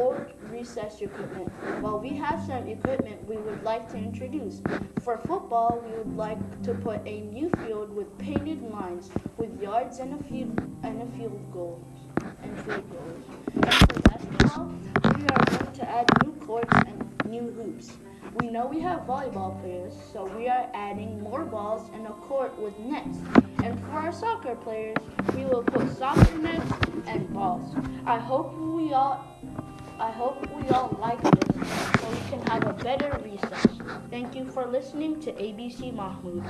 old recess equipment. Well, we have some equipment we would like to introduce. For football, we would like to put a new field with painted lines, with yards and a field and a field goals and field goals. And for basketball, we are going to add new courts and new hoops. We know we have volleyball players, so we are adding more balls and a court with nets. And for our soccer players, we will put soccer nets and balls. I hope we all I hope we all like this so we can have a better recess. Thank you for listening to ABC Mahmoud.